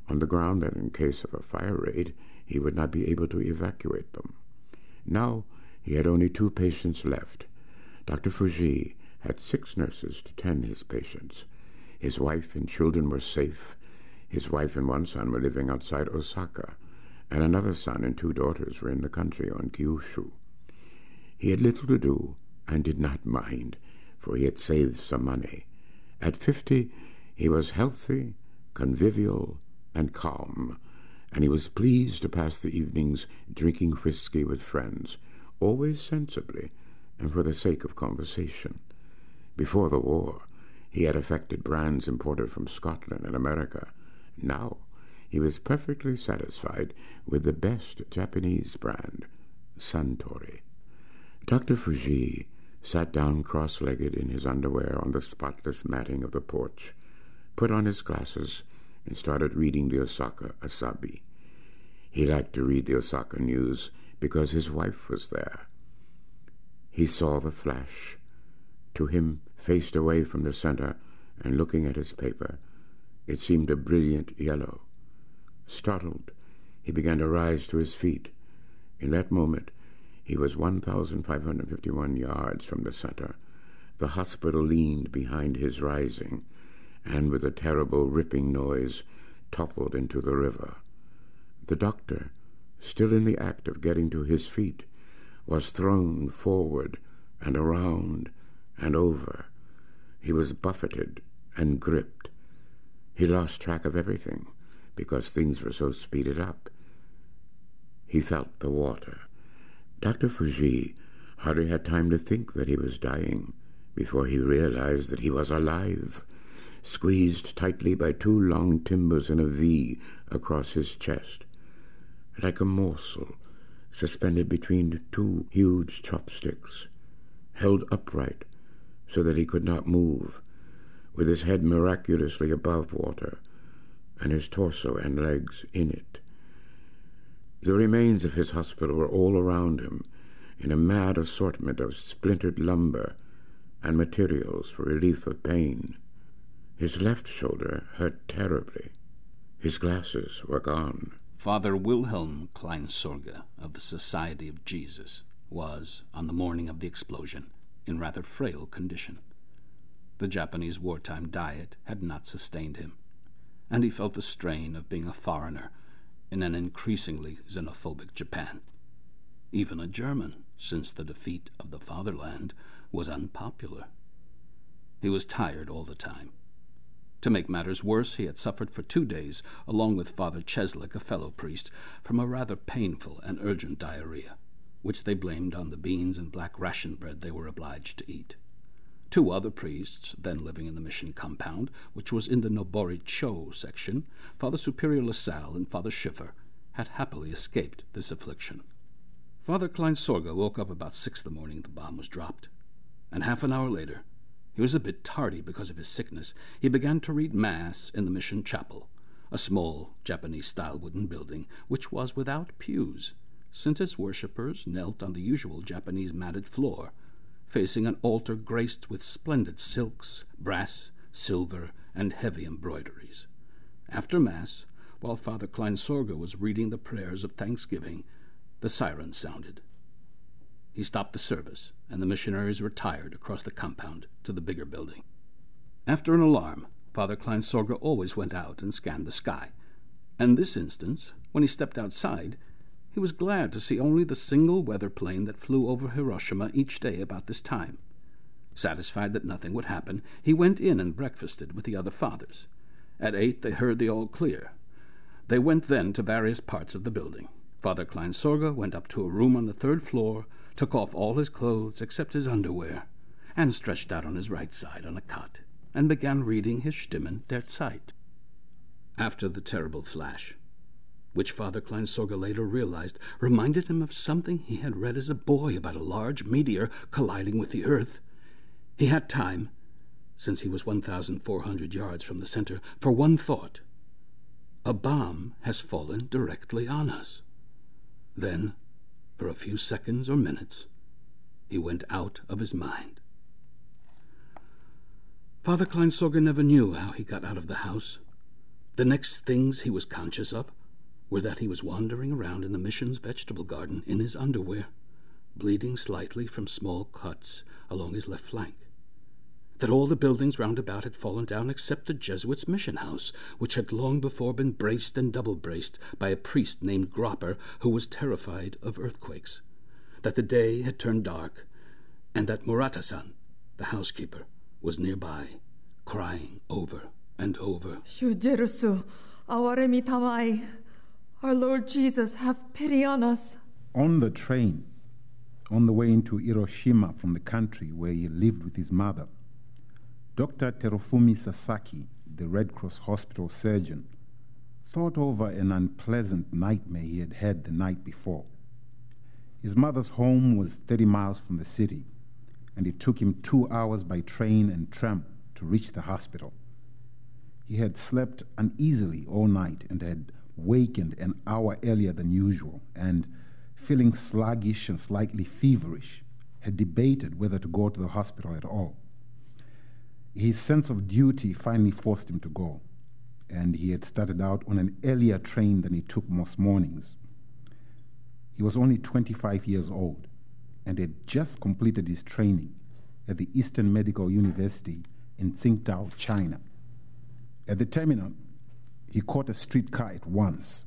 H: on the ground that in case of a fire raid he would not be able to evacuate them. Now he had only two patients left. Dr. Fujii had six nurses to tend his patients. His wife and children were safe. His wife and one son were living outside Osaka, and another son and two daughters were in the country on Kyushu. He had little to do and did not mind, for he had saved some money. At fifty, he was healthy, convivial, and calm, and he was pleased to pass the evenings drinking whisky with friends, always sensibly and for the sake of conversation. Before the war, he had affected brands imported from Scotland and America. Now he was perfectly satisfied with the best Japanese brand, Suntory. Dr. Fujii sat down cross-legged in his underwear on the spotless matting of the porch, put on his glasses, and started reading the Osaka Asahi. He liked to read the Osaka news because his wife was there. He saw the flash. To him, faced away from the center and looking at his paper. It seemed a brilliant yellow. Startled, he began to rise to his feet. In that moment, he was 1,551 yards from the center. The hospital leaned behind his rising, and with a terrible ripping noise, toppled into the river. The doctor, still in the act of getting to his feet, was thrown forward and around and over he was buffeted and gripped. He lost track of everything because things were so speeded up. He felt the water. Dr. Fujii hardly had time to think that he was dying before he realized that he was alive, squeezed tightly by two long timbers in a V across his chest, like a morsel suspended between two huge chopsticks, held upright so that he could not move, with his head miraculously above water and his torso and legs in it. The remains of his hospital were all around him in a mad assortment of splintered lumber and materials for relief of pain. His left shoulder hurt terribly. His glasses were gone.
J: Father Wilhelm Kleinsorge of the Society of Jesus was, on the morning of the explosion, in rather frail condition. The Japanese wartime diet had not sustained him, and he felt the strain of being a foreigner in an increasingly xenophobic Japan. Even a German, since the defeat of the fatherland, was unpopular. He was tired all the time. To make matters worse, he had suffered for two days, along with Father Cieslik, a fellow priest, from a rather painful and urgent diarrhea, which they blamed on the beans and black ration bread they were obliged to eat. Two other priests, then living in the mission compound, which was in the Nobori Cho section, Father Superior LaSalle and Father Schiffer, had happily escaped this affliction. Father Kleinsorge woke up about six the morning the bomb was dropped and half an hour later, he was a bit tardy because of his sickness, he began to read Mass in the mission chapel, a small Japanese style wooden building which was without pews, since its worshippers knelt on the usual Japanese matted floor, facing an altar graced with splendid silks, brass, silver, and heavy embroideries. After Mass, while Father Kleinsorge was reading the prayers of thanksgiving, the siren sounded. He stopped the service, and the missionaries retired across the compound to the bigger building. After an alarm, Father Kleinsorge always went out and scanned the sky. And this instance, when he stepped outside, he was glad to see only the single weather plane that flew over Hiroshima each day about this time. Satisfied that nothing would happen, he went in and breakfasted with the other fathers. At eight they heard the all clear. They went then to various parts of the building. Father Kleinsorge went up to a room on the third floor took off all his clothes except his underwear, and stretched out on his right side on a cot, and began reading his Stimmen der Zeit. After the terrible flash, which Father Kleinsorge later realized reminded him of something he had read as a boy about a large meteor colliding with the earth, he had time, since he was 1,400 yards from the center, for one thought. A bomb has fallen directly on us. Then for a few seconds or minutes, he went out of his mind. Father Kleinsorge never knew how he got out of the house. The next things he was conscious of were that he was wandering around in the mission's vegetable garden in his underwear, bleeding slightly from small cuts along his left flank that all the buildings round about had fallen down except the Jesuits' mission house, which had long before been braced and double braced by a priest named Gropper, who was terrified of earthquakes, that the day had turned dark, and that Murata-san, the housekeeper, was nearby, crying over and over.
M: Shujerusu, awaremi tamai. Our Lord Jesus, have pity on us.
K: On the train, on the way into Hiroshima from the country where he lived with his mother, Dr. Terufumi Sasaki, the Red Cross hospital surgeon, thought over an unpleasant nightmare he had had the night before. His mother's home was 30 miles from the city, and it took him two hours by train and tram to reach the hospital. He had slept uneasily all night and had wakened an hour earlier than usual, and feeling sluggish and slightly feverish, had debated whether to go to the hospital at all. His sense of duty finally forced him to go, and he had started out on an earlier train than he took most mornings. He was only 25 years old and had just completed his training at the Eastern Medical University in Tsingtao, China. At the terminal, he caught a streetcar at once.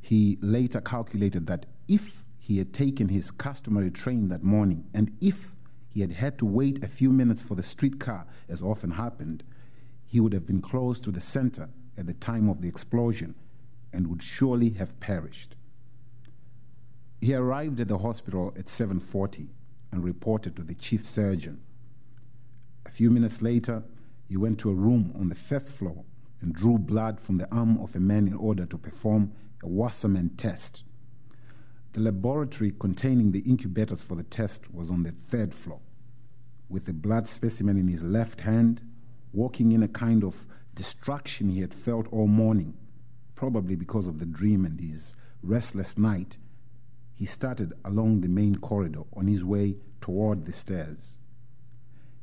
K: He later calculated that if he had taken his customary train that morning and if he had had to wait a few minutes for the streetcar, as often happened, he would have been close to the center at the time of the explosion and would surely have perished. He arrived at the hospital at 7:40 and reported to the chief surgeon. A few minutes later, he went to a room on the first floor and drew blood from the arm of a man in order to perform a Wassermann test. The laboratory containing the incubators for the test was on the third floor. With the blood specimen in his left hand, walking in a kind of distraction he had felt all morning, probably because of the dream and his restless night, he started along the main corridor on his way toward the stairs.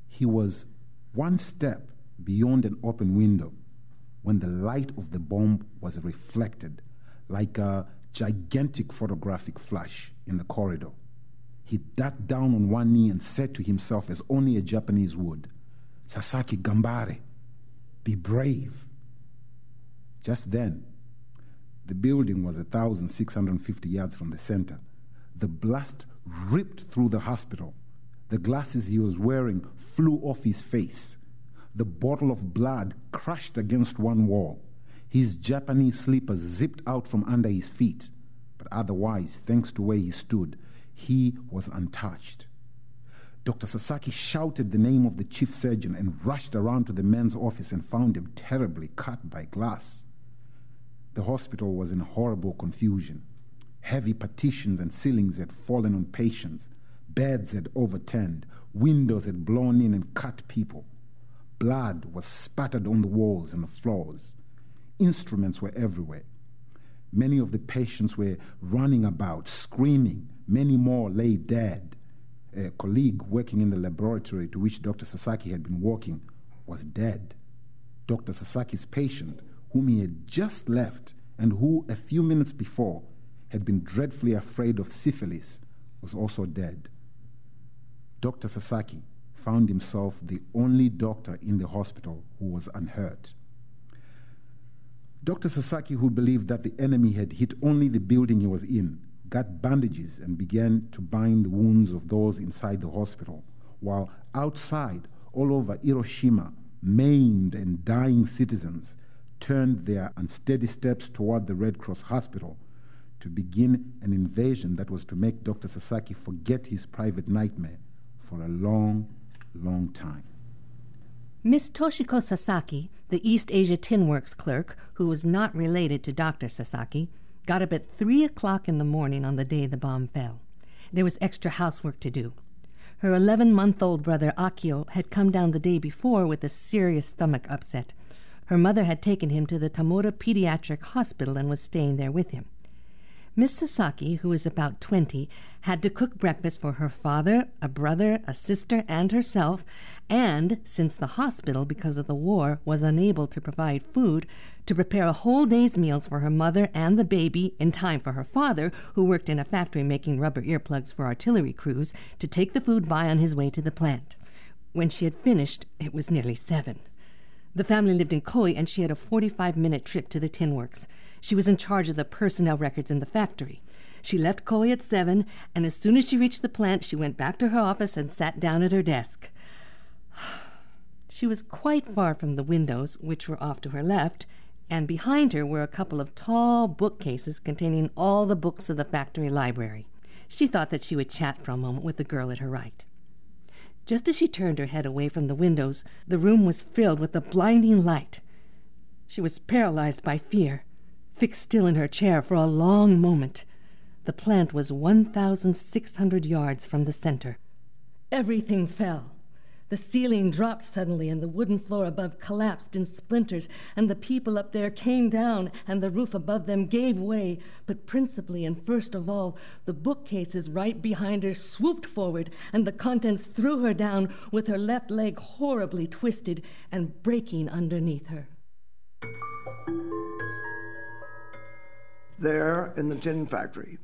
K: He was one step beyond an open window when the light of the bomb was reflected like a gigantic photographic flash in the corridor. He ducked down on one knee and said to himself, as only a Japanese would, Sasaki Gambare, be brave. Just then, the building was 1,650 yards from the center. The blast ripped through the hospital. The glasses he was wearing flew off his face. The bottle of blood crashed against one wall. His Japanese slippers zipped out from under his feet. But otherwise, thanks to where he stood, he was untouched. Dr. Sasaki shouted the name of the chief surgeon and rushed around to the man's office and found him terribly cut by glass. The hospital was in horrible confusion. Heavy partitions and ceilings had fallen on patients, beds had overturned, windows had blown in and cut people. Blood was spattered on the walls and the floors. Instruments were everywhere. Many of the patients were running about, screaming. Many more lay dead. A colleague working in the laboratory to which Dr. Sasaki had been working was dead. Dr. Sasaki's patient, whom he had just left and who a few minutes before had been dreadfully afraid of syphilis, was also dead. Dr. Sasaki found himself the only doctor in the hospital who was unhurt. Dr. Sasaki, who believed that the enemy had hit only the building he was in, got bandages and began to bind the wounds of those inside the hospital, while outside, all over Hiroshima, maimed and dying citizens turned their unsteady steps toward the Red Cross hospital to begin an invasion that was to make Dr. Sasaki forget his private nightmare for a long, long time.
G: Miss Toshiko Sasaki, the East Asia Tin Works clerk, who was not related to Dr. Sasaki, got up at three o'clock in the morning on the day the bomb fell. There was extra housework to do. Her 11 month old brother Akio had come down the day before with a serious stomach upset. Her mother had taken him to the Tamura Pediatric Hospital and was staying there with him. Miss Sasaki, who was about 20, had to cook breakfast for her father, a brother, a sister, and herself, and, since the hospital, because of the war, was unable to provide food, to prepare a whole day's meals for her mother and the baby in time for her father, who worked in a factory making rubber earplugs for artillery crews, to take the food by on his way to the plant. When she had finished, it was nearly seven. The family lived in Koi, and she had a 45 minute trip to the tin works. She was in charge of the personnel records in the factory. She left Koi at seven, and as soon as she reached the plant, she went back to her office and sat down at her desk. She was quite far from the windows, which were off to her left, and behind her were a couple of tall bookcases containing all the books of the factory library. She thought that she would chat for a moment with the girl at her right. Just as she turned her head away from the windows, the room was filled with a blinding light. She was paralyzed by fear fixed still in her chair for a long moment. The plant was 1,600 yards from the center. Everything fell. The ceiling dropped suddenly, and the wooden floor above collapsed in splinters, and the people up there came down, and the roof above them gave way. But principally and first of all, the bookcases right behind her swooped forward, and the contents threw her down, with her left leg horribly twisted and breaking underneath her.
N: There in the tin factory,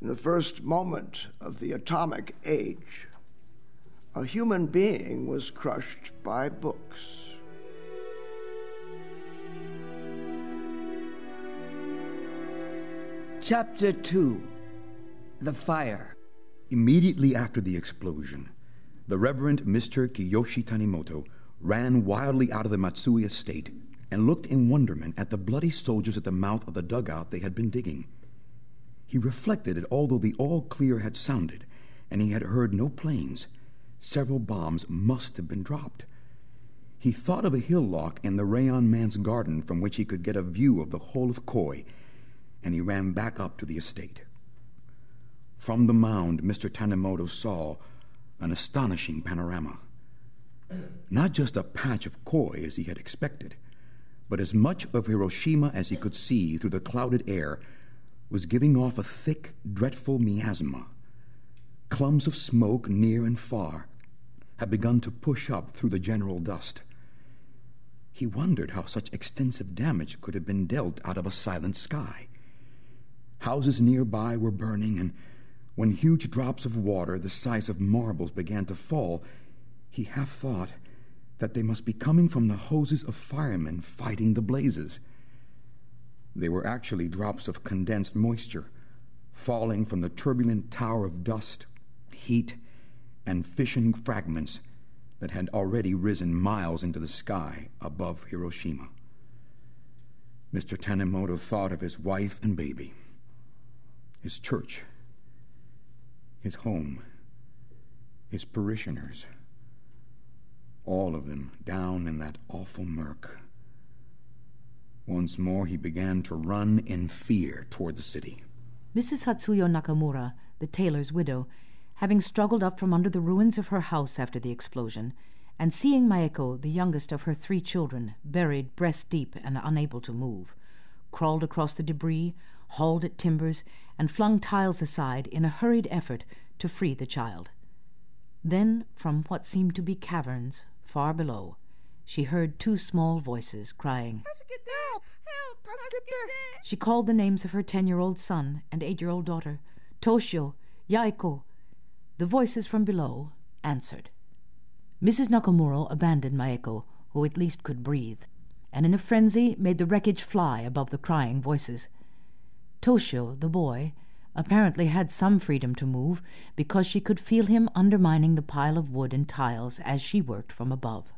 N: in the first moment of the atomic age, a human being was crushed by books.
F: Chapter 2 The Fire.
L: Immediately after the explosion, the Reverend Mr. Kiyoshi Tanimoto ran wildly out of the Matsui estate and looked in wonderment at the bloody soldiers at the mouth of the dugout they had been digging. He reflected that although the all clear had sounded and he had heard no planes, several bombs must have been dropped. He thought of a hillock in the Rayon man's garden from which he could get a view of the whole of Koi, and he ran back up to the estate. From the mound, Mr. Tanimoto saw an astonishing panorama. Not just a patch of Koi as he had expected, but as much of Hiroshima as he could see through the clouded air was giving off a thick, dreadful miasma. Clumps of smoke near and far had begun to push up through the general dust. He wondered how such extensive damage could have been dealt out of a silent sky. Houses nearby were burning, and when huge drops of water the size of marbles began to fall, he half thought that they must be coming from the hoses of firemen fighting the blazes. They were actually drops of condensed moisture falling from the turbulent tower of dust, heat, and fission fragments that had already risen miles into the sky above Hiroshima. Mr. Tanimoto thought of his wife and baby, his church, his home, his parishioners all of them down in that awful murk. Once more he began to run in fear toward the city.
I: Mrs. Hatsuyo Nakamura, the tailor's widow, having struggled up from under the ruins of her house after the explosion, and seeing Maeko, the youngest of her three children, buried breast deep and unable to move, crawled across the debris, hauled at timbers, and flung tiles aside in a hurried effort to free the child. Then, from what seemed to be caverns, Far below, she heard two small voices crying,
O: Help! Help!
I: She called the names of her ten year old son and eight year old daughter, Toshio, Yaeko. The voices from below answered. Mrs. Nakamura abandoned Maeko, who at least could breathe, and in a frenzy made the wreckage fly above the crying voices. Toshio, the boy, apparently had some freedom to move because she could feel him undermining the pile of wood and tiles as she worked from above.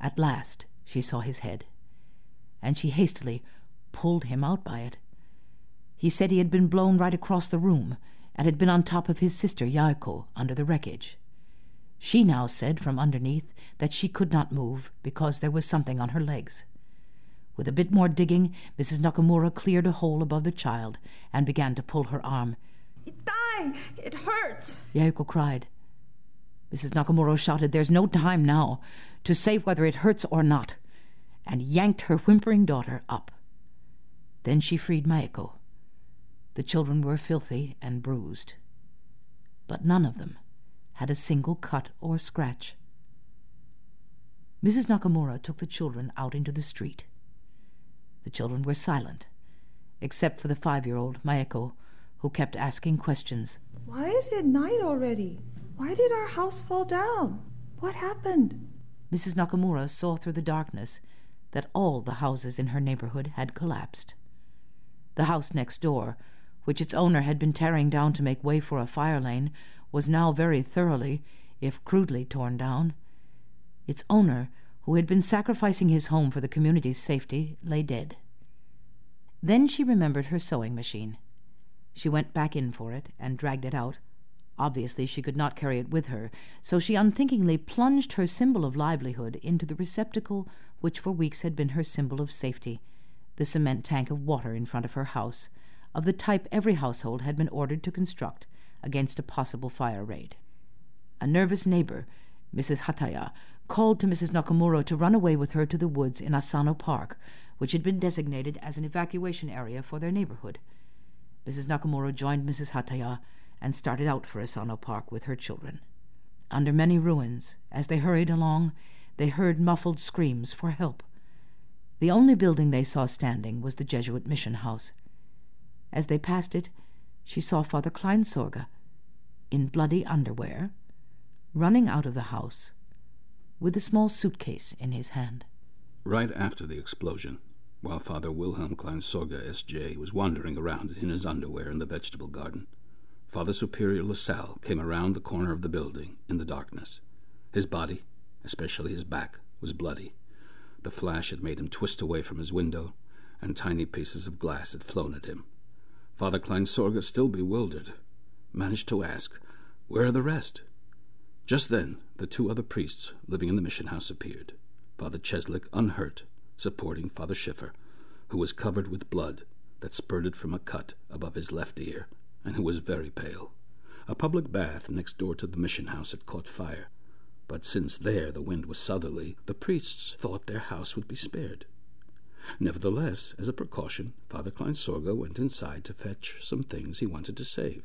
I: At last she saw his head, and she hastily pulled him out by it. He said he had been blown right across the room and had been on top of his sister Yaeko under the wreckage. She now said from underneath that she could not move because there was something on her legs. With a bit more digging, Mrs. Nakamura cleared a hole above the child and began to pull her arm.
M: Itai! It hurts!
I: Yaeko cried. Mrs. Nakamura shouted, There's no time now to say whether it hurts or not, and yanked her whimpering daughter up. Then she freed Maeko. The children were filthy and bruised, but none of them had a single cut or scratch. Mrs. Nakamura took the children out into the street. The children were silent, except for the five year old, Maeko, who kept asking questions.
M: Why is it night already? Why did our house fall down? What happened?
I: Mrs. Nakamura saw through the darkness that all the houses in her neighborhood had collapsed. The house next door, which its owner had been tearing down to make way for a fire lane, was now very thoroughly, if crudely, torn down. Its owner who had been sacrificing his home for the community's safety, lay dead. Then she remembered her sewing machine. She went back in for it and dragged it out. Obviously, she could not carry it with her, so she unthinkingly plunged her symbol of livelihood into the receptacle which for weeks had been her symbol of safety the cement tank of water in front of her house, of the type every household had been ordered to construct against a possible fire raid. A nervous neighbor, Mrs. Hataya, called to Mrs. Nakamura to run away with her to the woods in Asano Park, which had been designated as an evacuation area for their neighborhood. Mrs. Nakamura joined Mrs. Hataya and started out for Asano Park with her children. Under many ruins, as they hurried along, they heard muffled screams for help. The only building they saw standing was the Jesuit mission house. As they passed it, she saw Father Kleinsorge, in bloody underwear, running out of the house with a small suitcase in his hand.
J: Right after the explosion, while Father Wilhelm Kleinsorge, S.J., was wandering around in his underwear in the vegetable garden, Father Superior LaSalle came around the corner of the building in the darkness. His body, especially his back, was bloody. The flash had made him twist away from his window, and tiny pieces of glass had flown at him. Father Kleinsorge, still bewildered, managed to ask, Where are the rest? Just then, the two other priests living in the mission house appeared. Father Cieslik, unhurt, supporting Father Schiffer, who was covered with blood that spurted from a cut above his left ear, and who was very pale. A public bath next door to the mission house had caught fire, but since there the wind was southerly, the priests thought their house would be spared. Nevertheless, as a precaution, Father Kleinsorge went inside to fetch some things he wanted to save.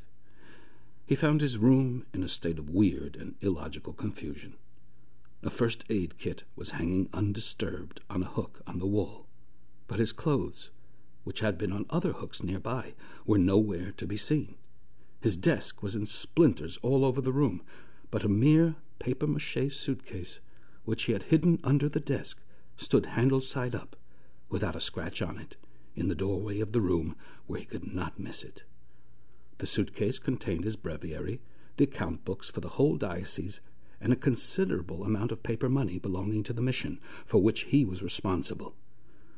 J: He found his room in a state of weird and illogical confusion. A first aid kit was hanging undisturbed on a hook on the wall, but his clothes, which had been on other hooks nearby, were nowhere to be seen. His desk was in splinters all over the room, but a mere paper mache suitcase, which he had hidden under the desk, stood handle side up, without a scratch on it, in the doorway of the room where he could not miss it. The suitcase contained his breviary, the account books for the whole diocese, and a considerable amount of paper money belonging to the mission, for which he was responsible.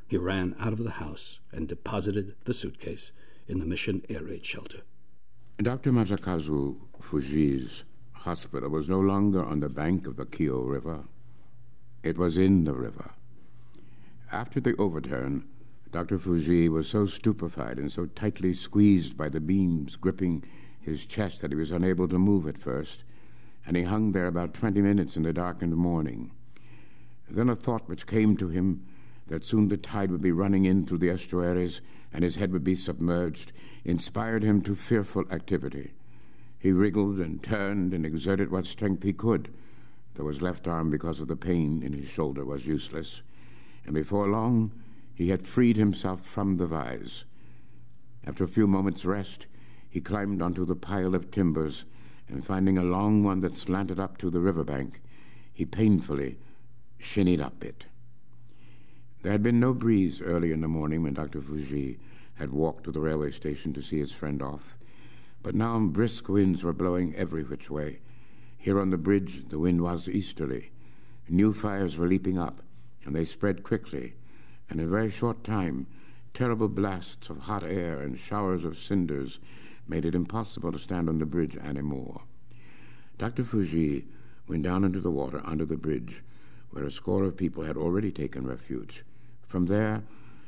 J: He ran out of the house and deposited the suitcase in the mission air raid shelter.
H: Dr. Masakazu Fujii's hospital was no longer on the bank of the Kyo River. It was in the river. After the overturn, Dr. Fujii was so stupefied and so tightly squeezed by the beams gripping his chest that he was unable to move at first and he hung there about twenty minutes in the darkened morning. Then a thought which came to him that soon the tide would be running in through the estuaries and his head would be submerged inspired him to fearful activity. He wriggled and turned and exerted what strength he could, though his left arm, because of the pain in his shoulder, was useless, and before long he had freed himself from the vise. After a few moments' rest, he climbed onto the pile of timbers and finding a long one that slanted up to the river bank, he painfully shinnied up it. There had been no breeze early in the morning when Dr. Fujii had walked to the railway station to see his friend off, but now brisk winds were blowing every which way. Here on the bridge, the wind was easterly. New fires were leaping up, and they spread quickly, in a very short time, terrible blasts of hot air and showers of cinders made it impossible to stand on the bridge anymore. Dr. Fujii went down into the water under the bridge, where a score of people had already taken refuge. From there,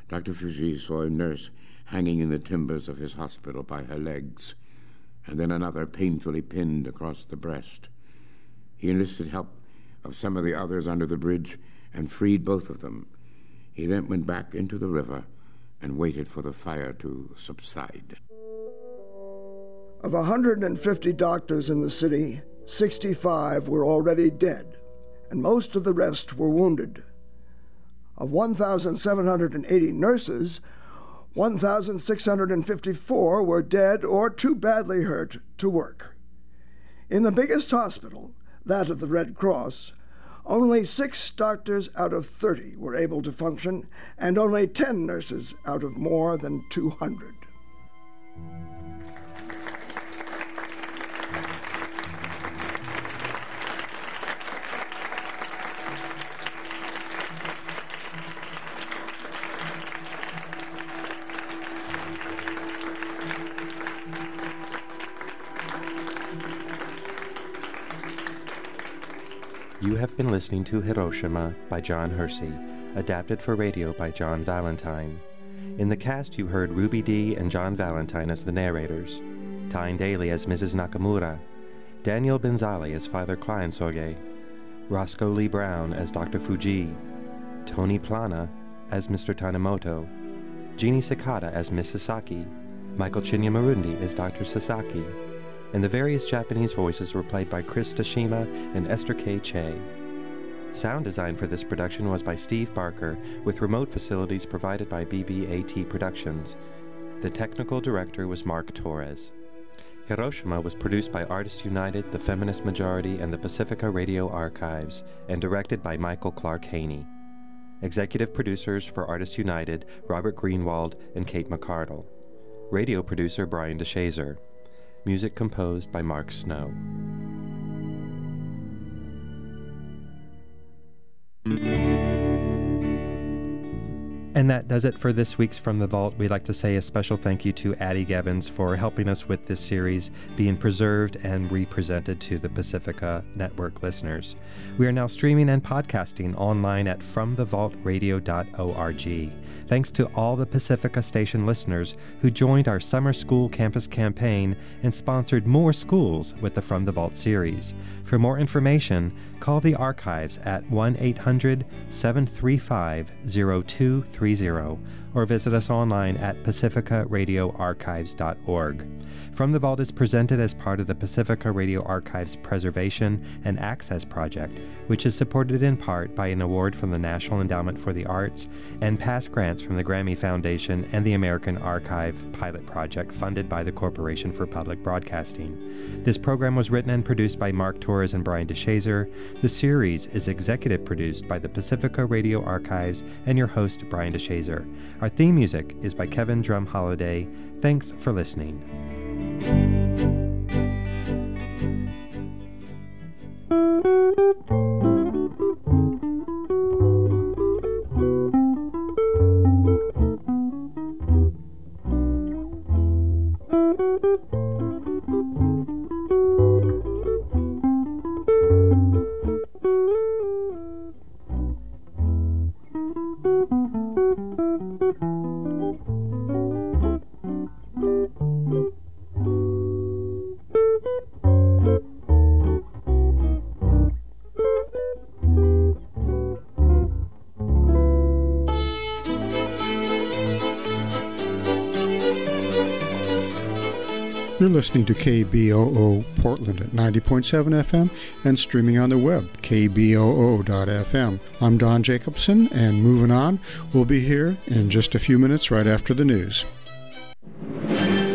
H: Dr. Fujii saw a nurse hanging in the timbers of his hospital by her legs, and then another painfully pinned across the breast. He enlisted help of some of the others under the bridge and freed both of them. He then went back into the river and waited for the fire to subside.
N: Of 150 doctors in the city, 65 were already dead, and most of the rest were wounded. Of 1,780 nurses, 1,654 were dead or too badly hurt to work. In the biggest hospital, that of the Red Cross, only six doctors out of 30 were able to function, and only 10 nurses out of more than 200.
D: Been listening to Hiroshima by John Hersey, adapted for radio by John Valentine. In the cast, you heard Ruby Dee and John Valentine as the narrators, Tyne Daly as Mrs. Nakamura, Daniel Benzali as Father Kleinsorge, Roscoe Lee Browne as Dr. Fujii, Tony Plana as Mr. Tanimoto, Jeannie Sakata as Miss Sasaki, Michael Chinyamurindi as Dr. Sasaki, and the various Japanese voices were played by Chris Tashima and Esther K. Chae. Sound design for this production was by Steve Barker, with remote facilities provided by BBAT Productions. The technical director was Mark Torres. Hiroshima was produced by Artists United, the Feminist Majority, and the Pacifica Radio Archives, and directed by Michael Clark Haney. Executive producers for Artists United, Robert Greenwald and Kate McCardle. Radio producer Brian DeShazor. Music composed by Mark Snow. thank you and that does it for this week's From the Vault. We'd like to say a special thank you to Adi Gevins for helping us with this series being preserved and represented to the Pacifica Network listeners. We are now streaming and podcasting online at fromthevaultradio.org. Thanks to all the Pacifica Station listeners who joined our summer school campus campaign and sponsored more schools with the From the Vault series. For more information, call the archives at 1 800 735 0230 or visit us online at pacificaradioarchives.org. From the Vault is presented as part of the Pacifica Radio Archives Preservation and Access Project, which is supported in part by an award from the National Endowment for the Arts and past grants from the Grammy Foundation and the American Archive Pilot Project funded by the Corporation for Public Broadcasting. This program was written and produced by Mark Torres and Brian DeShazor. The series is executive produced by the Pacifica Radio Archives and your host, Brian DeShazor. Our theme music is by Kevin Drum Holiday. Thanks for listening.
P: thank you You're listening to KBOO Portland at 90.7 FM and streaming on the web, kboo.fm. I'm Don Jacobson, and moving on, we'll be here in just a few minutes right after the news.